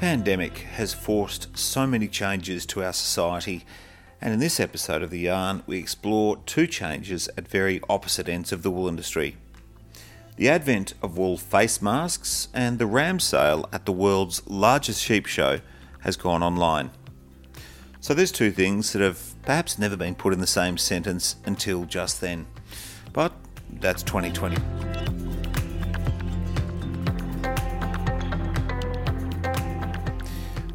pandemic has forced so many changes to our society, and in this episode of The Yarn, we explore two changes at very opposite ends of the wool industry the advent of wool face masks and the ram sale at the world's largest sheep show has gone online. So there's two things that have perhaps never been put in the same sentence until just then. But that's 2020.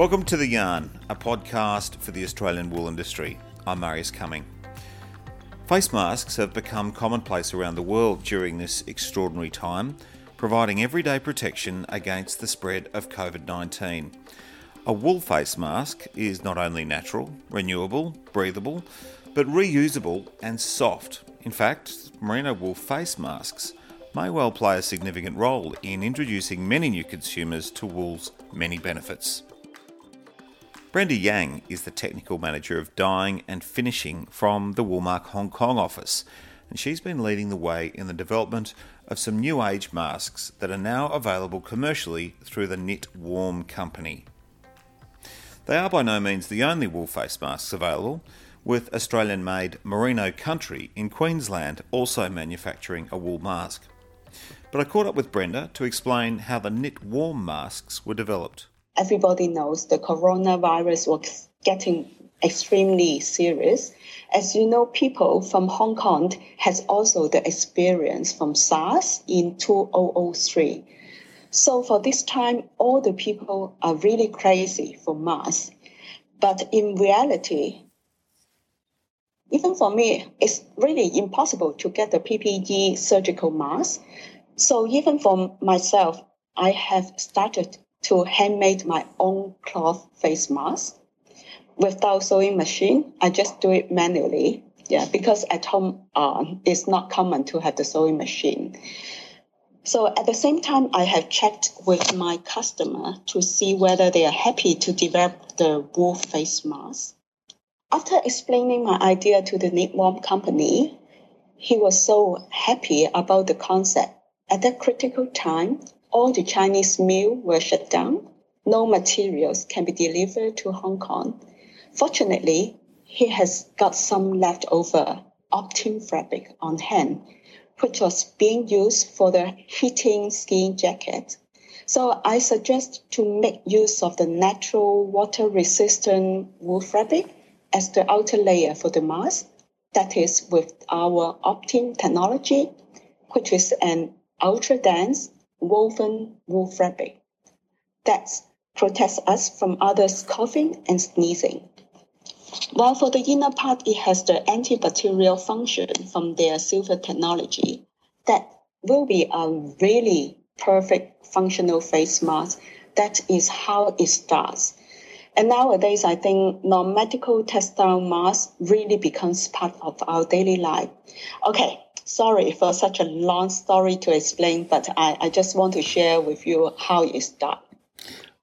Welcome to The Yarn, a podcast for the Australian wool industry. I'm Marius Cumming. Face masks have become commonplace around the world during this extraordinary time, providing everyday protection against the spread of COVID 19. A wool face mask is not only natural, renewable, breathable, but reusable and soft. In fact, merino wool face masks may well play a significant role in introducing many new consumers to wool's many benefits. Brenda Yang is the technical manager of dyeing and finishing from the Woolmark Hong Kong office, and she's been leading the way in the development of some new age masks that are now available commercially through the Knit Warm company. They are by no means the only wool face masks available, with Australian made Merino Country in Queensland also manufacturing a wool mask. But I caught up with Brenda to explain how the Knit Warm masks were developed everybody knows the coronavirus was getting extremely serious. As you know, people from Hong Kong has also the experience from SARS in 2003. So for this time, all the people are really crazy for masks. But in reality, even for me, it's really impossible to get the PPE surgical mask. So even for myself, I have started to handmade my own cloth face mask without sewing machine. I just do it manually. Yeah, because at home um, it's not common to have the sewing machine. So at the same time, I have checked with my customer to see whether they are happy to develop the wool face mask. After explaining my idea to the Knit Warm company, he was so happy about the concept. At that critical time, all the Chinese mills were shut down. No materials can be delivered to Hong Kong. Fortunately, he has got some leftover Optim fabric on hand, which was being used for the heating skiing jacket. So I suggest to make use of the natural water resistant wool fabric as the outer layer for the mask. That is with our Optim technology, which is an ultra dense woven wool fabric that protects us from others coughing and sneezing. While for the inner part, it has the antibacterial function from their silver technology, that will be a really perfect functional face mask. That is how it starts. And nowadays, I think non-medical textile mask really becomes part of our daily life. Okay, sorry for such a long story to explain, but I, I just want to share with you how it started.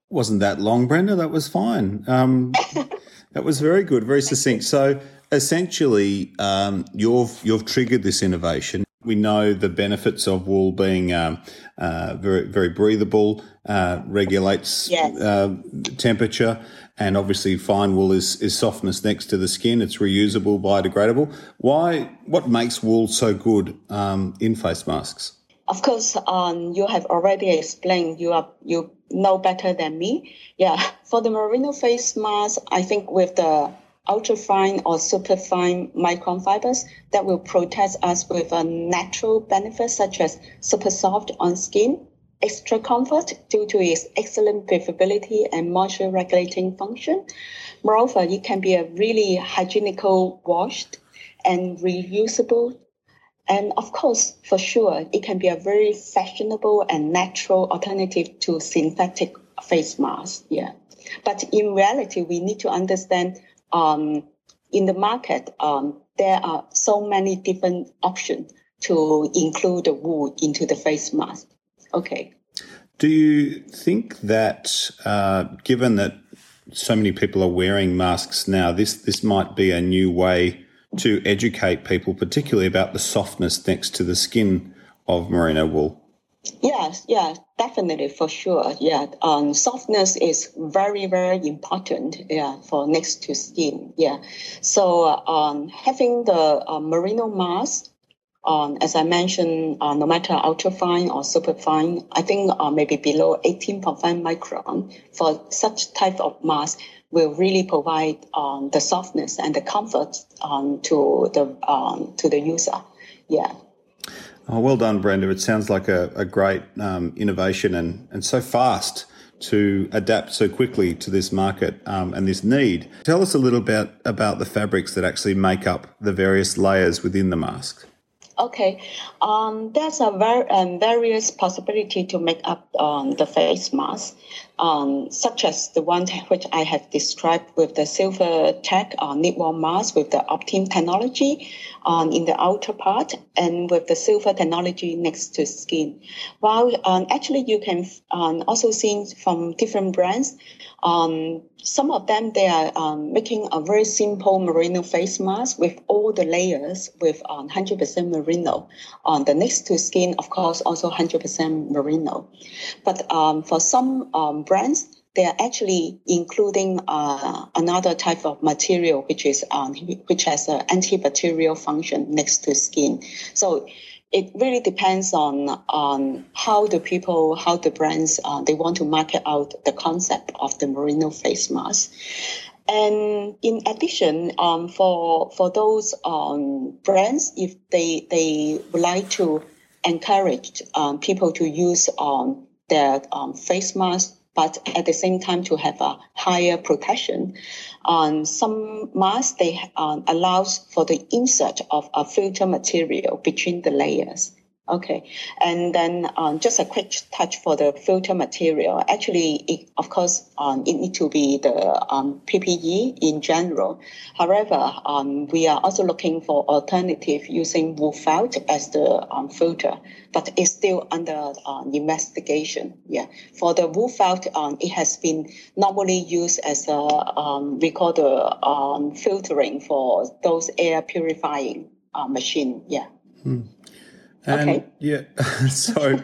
Wasn't that long, Brenda? That was fine. Um, that was very good, very succinct. So essentially, um, you've you've triggered this innovation. We know the benefits of wool being um, uh, very very breathable, uh, regulates yes. uh, temperature, and obviously fine wool is, is softness next to the skin. It's reusable, biodegradable. Why? What makes wool so good um, in face masks? Of course, um, you have already explained. You are you know better than me. Yeah, for the merino face mask, I think with the ultra fine or super fine micron fibers that will protect us with a natural benefit such as super soft on skin extra comfort due to its excellent breathability and moisture regulating function. Moreover, it can be a really hygienical washed and reusable. And of course, for sure, it can be a very fashionable and natural alternative to synthetic face masks. Yeah. But in reality, we need to understand um, in the market, um, there are so many different options to include the wool into the face mask. Okay. Do you think that, uh, given that so many people are wearing masks now, this this might be a new way to educate people, particularly about the softness next to the skin of merino wool? Yes, yeah, definitely for sure. Yeah, um, softness is very very important. Yeah, for next to skin. Yeah, so um, having the uh, merino mask. Um, as I mentioned, uh, no matter ultrafine or superfine, I think uh, maybe below 18.5 micron for such type of mask will really provide um, the softness and the comfort um, to the um, to the user. Yeah. Oh, well done, Brenda. It sounds like a, a great um, innovation and, and so fast to adapt so quickly to this market um, and this need. Tell us a little bit about the fabrics that actually make up the various layers within the mask. Okay, um, there's a ver- um, various possibility to make up um, the face mask, um, such as the one which I have described with the silver tech uh, knitwear mask with the Optim technology um, in the outer part and with the silver technology next to skin. While um, actually you can um, also see from different brands um, some of them they are um, making a very simple merino face mask with all the layers with um, 100% merino. On the next to skin, of course, also 100% merino. But for some brands, they are actually including uh, another type of material which is um, which has an antibacterial function next to skin. So it really depends on on how the people, how the brands, uh, they want to market out the concept of the merino face mask. And in addition, um, for for those um, brands, if they they would like to encourage um, people to use um, their um, face mask but at the same time to have a higher protection. Um, some masks they um, allows for the insert of a filter material between the layers. Okay, and then um, just a quick touch for the filter material. Actually, it, of course, um, it needs to be the um, PPE in general. However, um, we are also looking for alternative using wool felt as the um, filter, but it's still under uh, investigation. Yeah, for the wool felt, um, it has been normally used as a we call the filtering for those air purifying uh, machine. Yeah. Hmm. And okay. Yeah. so,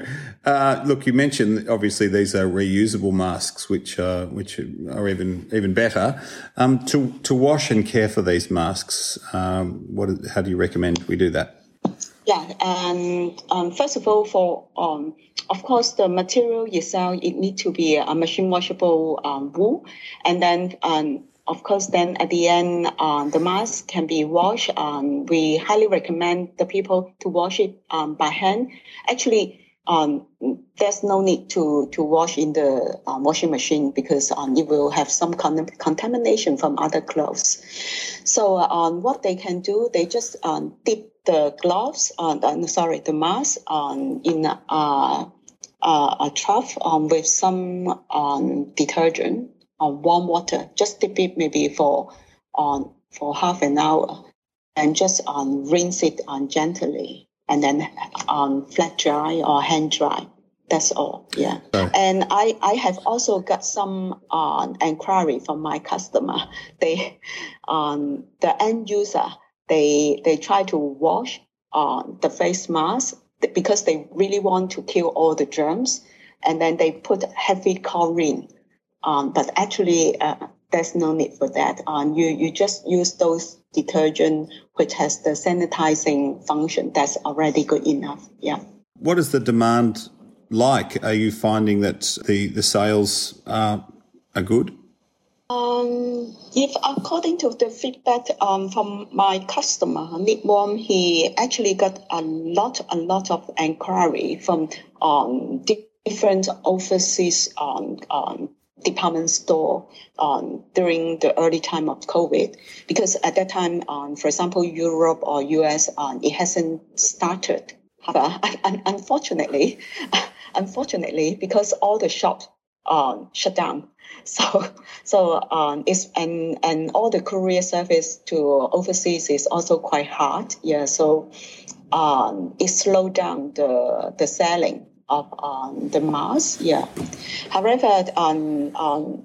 uh, look, you mentioned obviously these are reusable masks, which uh, which are even even better. Um, to to wash and care for these masks, um, what how do you recommend we do that? Yeah, and um, first of all, for um, of course the material itself, it need to be a machine washable um, wool, and then um, of course, then at the end, uh, the mask can be washed. Um, we highly recommend the people to wash it um, by hand. Actually, um, there's no need to, to wash in the um, washing machine because um, it will have some con- contamination from other clothes. So um, what they can do, they just um, dip the gloves, uh, sorry, the mask um, in a, uh, uh, a trough um, with some um, detergent on warm water. Just dip it maybe for on um, for half an hour, and just um, rinse it on um, gently, and then um, flat dry or hand dry. That's all. Yeah. Right. And I, I have also got some uh, inquiry from my customer. They, um, the end user, they they try to wash uh, the face mask because they really want to kill all the germs, and then they put heavy chlorine um, but actually, uh, there's no need for that. Um, you, you just use those detergent which has the sanitizing function. That's already good enough. Yeah. What is the demand like? Are you finding that the, the sales are, are good? Um, if according to the feedback um, from my customer, Knitwarm, he actually got a lot, a lot of inquiry from um, different overseas um, um, department store um, during the early time of COVID, because at that time, um, for example, Europe or US, um, it hasn't started. Unfortunately, unfortunately, because all the shops um, shut down, so so um, it's and and all the courier service to overseas is also quite hard. Yeah, so um, it slowed down the the selling of um, the mask. Yeah. However, um, um,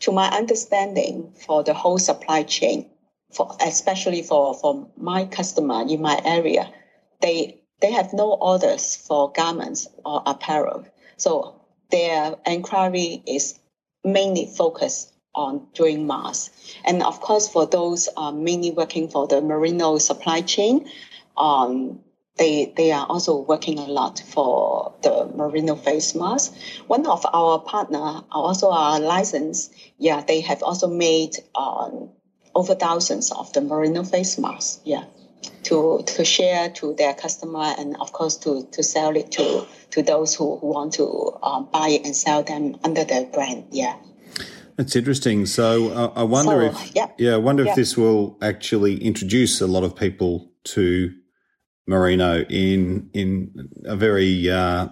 to my understanding, for the whole supply chain, for especially for, for my customer in my area, they they have no orders for garments or apparel. So their inquiry is mainly focused on doing masks. And of course, for those uh, mainly working for the merino supply chain, um, they, they are also working a lot for the merino face mask. One of our partner, also our license, yeah, they have also made um, over thousands of the merino face masks, yeah, to to share to their customer and of course to to sell it to to those who, who want to um, buy it and sell them under their brand, yeah. That's interesting. So uh, I wonder so, if yeah, yeah I wonder if this will actually introduce a lot of people to merino in in a very uh,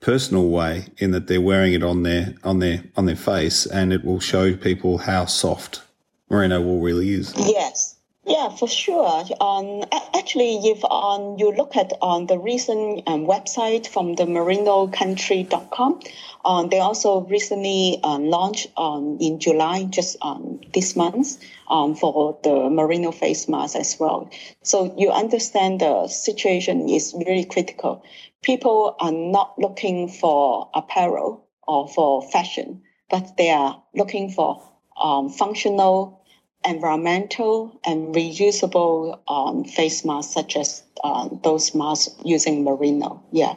personal way in that they're wearing it on their on their on their face and it will show people how soft merino wool really is. Yes yeah for sure um, actually if um, you look at on um, the recent um, website from the merinocountry.com um, they also recently uh, launched um, in July, just um, this month, um, for the merino face mask as well. So you understand the situation is really critical. People are not looking for apparel or for fashion, but they are looking for um, functional, environmental, and reusable um, face masks, such as uh, those masks using merino. Yeah.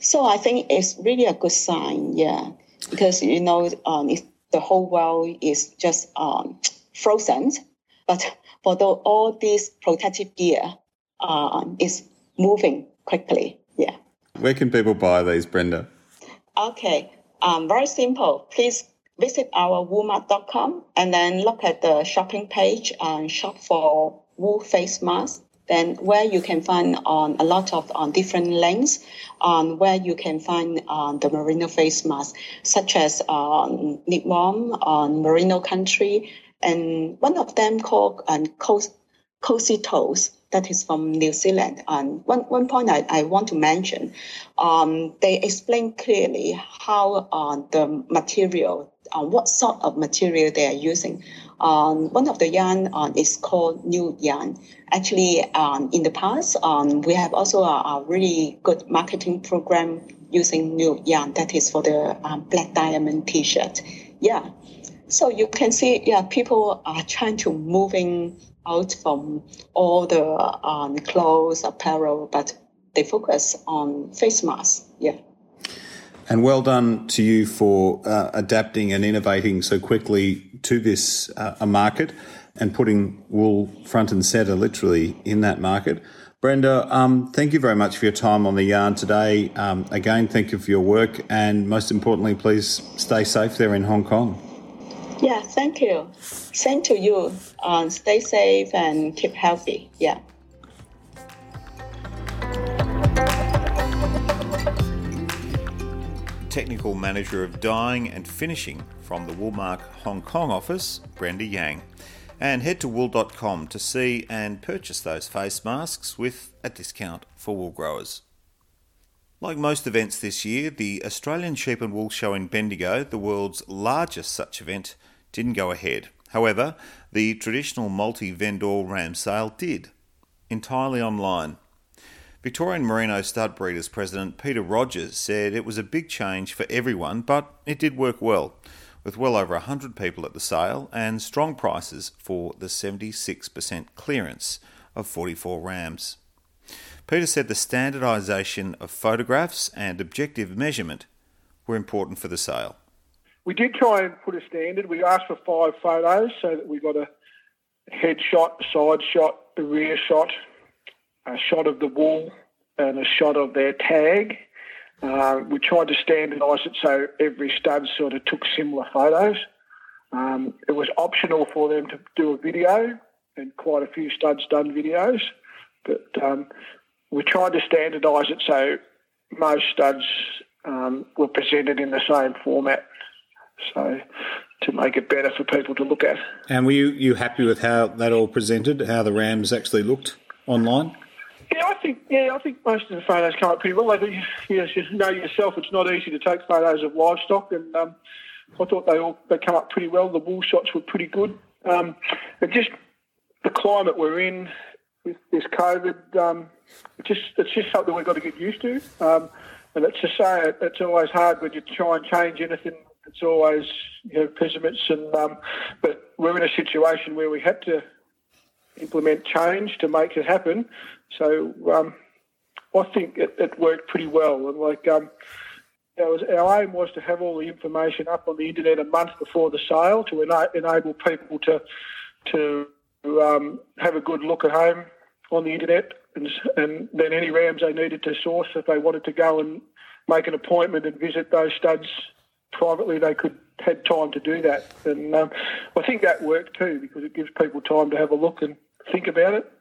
So I think it's really a good sign, yeah, because you know um, the whole world is just um, frozen, but for the, all this protective gear uh, is moving quickly, yeah. Where can people buy these, Brenda? Okay, um, very simple. Please visit our woolmark.com and then look at the shopping page and shop for wool face mask then where you can find on a lot of on different lengths on where you can find on the merino face mask, such as on Knitwarm, on Merino Country, and one of them called um, Cozy Toes that is from New Zealand. And one, one point I, I want to mention, um, they explain clearly how uh, the material, uh, what sort of material they are using. Um, one of the yarn uh, is called NuYarn. Actually, um, in the past, um, we have also a, a, really good marketing program using NuYarn. That is for the um, black diamond T-shirt. Yeah. So you can see, yeah, people are trying to moving out from all the um, clothes, apparel, but they focus on face masks. Yeah. And well done to you for uh, adapting and innovating so quickly to this uh, market and putting wool front and centre, literally, in that market. Brenda, um, thank you very much for your time on the yarn today. Um, again, thank you for your work, and most importantly, please stay safe there in Hong Kong. Yeah, thank you. Same to you. Um, stay safe and keep healthy. Yeah. Technical Manager of Dyeing and Finishing from the Woolmark Hong Kong office, Brenda Yang. And head to wool.com to see and purchase those face masks with a discount for wool growers. Like most events this year, the Australian Sheep and Wool Show in Bendigo, the world's largest such event, didn't go ahead. However, the traditional multi vendor ram sale did, entirely online. Victorian Merino Stud Breeders President Peter Rogers said it was a big change for everyone, but it did work well, with well over 100 people at the sale and strong prices for the 76% clearance of 44 rams. Peter said the standardisation of photographs and objective measurement were important for the sale. We did try and put a standard. We asked for five photos so that we got a head shot, side shot, a rear shot, a shot of the wool, and a shot of their tag. Uh, we tried to standardise it so every stud sort of took similar photos. Um, it was optional for them to do a video, and quite a few studs done videos, but um, we tried to standardise it so most studs um, were presented in the same format. So to make it better for people to look at. And were you, you happy with how that all presented, how the Rams actually looked online? Yeah, I think yeah, I think most of the photos come up pretty well. Like, yes, you know yourself, it's not easy to take photos of livestock, and um, I thought they all they come up pretty well. The wool shots were pretty good. Um, just the climate we're in, with this COVID, um, it's just it's just something we've got to get used to. Um, and it's to say it, it's always hard when you try and change anything. It's always you know pessimists, and um, but we're in a situation where we had to implement change to make it happen. So um, I think it, it, worked pretty well. And like um, our aim was to have all the information up on the internet a month before the sale to ena- enable people to to um, have a good look at home on the internet, and, and then any rams they needed to source if they wanted to go and make an appointment and visit those studs privately, they could had time to do that. And um, I think that worked too because it gives people time to have a look and think about it.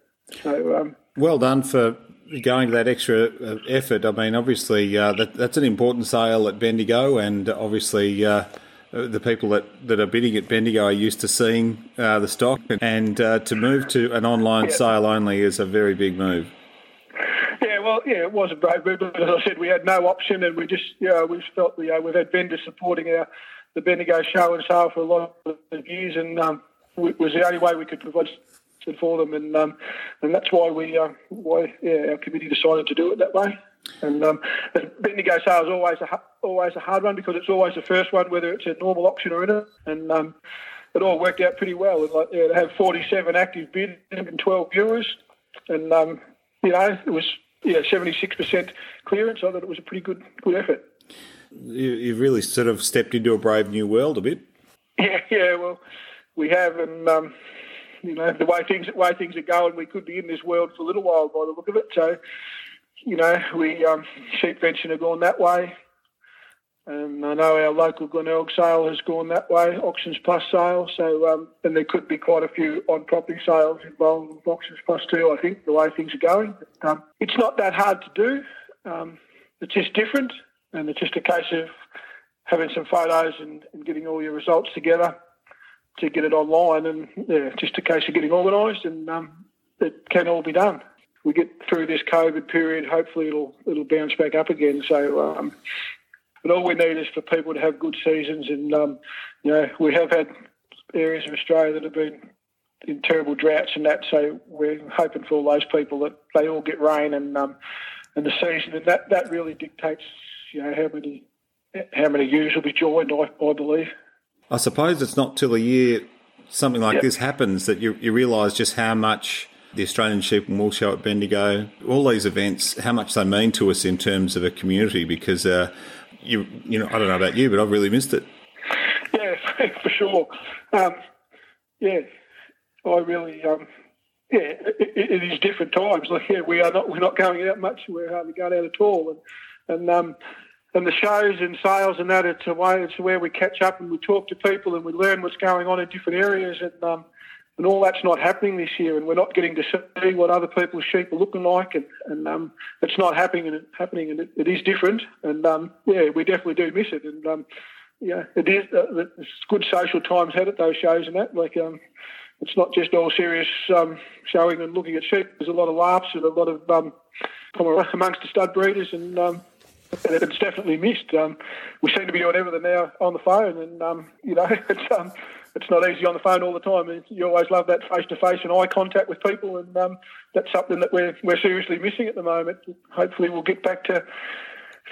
So um, well done for going to that extra uh, effort. I mean, obviously uh, that, that's an important sale at Bendigo, and obviously. Uh, the people that, that are bidding at Bendigo are used to seeing uh, the stock, and uh, to move to an online yeah. sale only is a very big move. Yeah, well, yeah, it was a brave move, but as I said, we had no option, and we just, you know, we felt, you know, we've had vendors supporting our the Bendigo show and sale for a lot of years, and um, it was the only way we could provide for them, and um, and that's why we uh, why yeah, our committee decided to do it that way. And um, Bendigo sale is always a always a hard one because it's always the first one, whether it's a normal auction or in it, and um, it all worked out pretty well. And like yeah, to have 47 active bids and 12 viewers, and um, you know it was yeah 76% clearance. I thought it was a pretty good good effort. You, have really sort of stepped into a brave new world a bit. Yeah, yeah. Well, we have, and um, you know, the way things way things are going, we could be in this world for a little while by the look of it. So, you know, we um, Sheepvention have gone that way. And I know our local Glenelg sale has gone that way, Auctions Plus sale. So, um, and there could be quite a few on property sales involved with Auctions Plus too, I think, the way things are going. But, um, it's not that hard to do. Um, it's just different. And it's just a case of having some photos and, and getting all your results together to get it online, and yeah, just a case of getting organised, and um, it can all be done. We get through this COVID period, hopefully it'll it'll bounce back up again. So, um, but all we need is for people to have good seasons, and um, you know we have had areas of Australia that have been in terrible droughts and that. So we're hoping for all those people that they all get rain and um, and the season, and that that really dictates you know how many how many ewes will be joined. I, I believe. I suppose it's not till a year something like yep. this happens that you, you realise just how much the Australian Sheep and Wool Show at Bendigo, all these events, how much they mean to us in terms of a community. Because uh, you, you know, I don't know about you, but I've really missed it. Yeah, for sure. Um, yeah, I really, um, yeah, it, it is different times. Like, yeah, we are not, we're not going out much. We're hardly going out at all, and and um, and the shows and sales and that it's a way it's where we catch up and we talk to people and we learn what's going on in different areas and um, and all that's not happening this year and we're not getting to see what other people's sheep are looking like and, and um, it's not happening and happening and it, it is different and um, yeah we definitely do miss it and um, yeah it is uh, it's good social times had at those shows and that like um, it's not just all serious um, showing and looking at sheep. There's a lot of laughs and a lot of um, amongst the stud breeders and um, it's definitely missed. Um, we seem to be doing everything now on the phone, and um, you know, it's um, it's not easy on the phone all the time. You always love that face to face and eye contact with people, and um, that's something that we're we're seriously missing at the moment. Hopefully, we'll get back to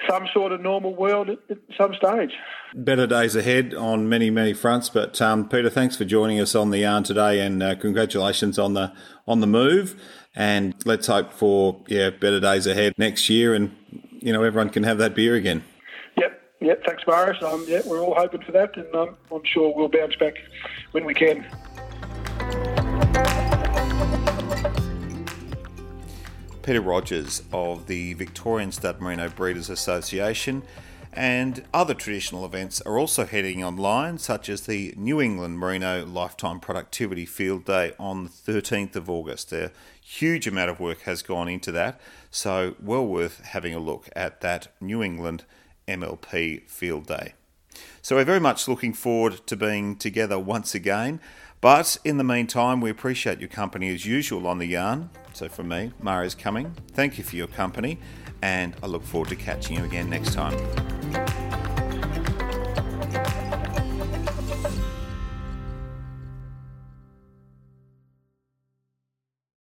some sort of normal world at, at some stage. Better days ahead on many many fronts. But um, Peter, thanks for joining us on the yarn today, and uh, congratulations on the on the move. And let's hope for yeah better days ahead next year and you know everyone can have that beer again. Yep, yep. Thanks, Morris. Um, yeah, we're all hoping for that, and um, I'm sure we'll bounce back when we can. Peter Rogers of the Victorian Stud Merino Breeders Association and other traditional events are also heading online, such as the New England Merino Lifetime Productivity Field Day on the 13th of August. A huge amount of work has gone into that, so well worth having a look at that New England MLP Field Day. So we're very much looking forward to being together once again. But in the meantime, we appreciate your company as usual on the yarn. So from me, Marius Cumming. thank you for your company, and I look forward to catching you again next time.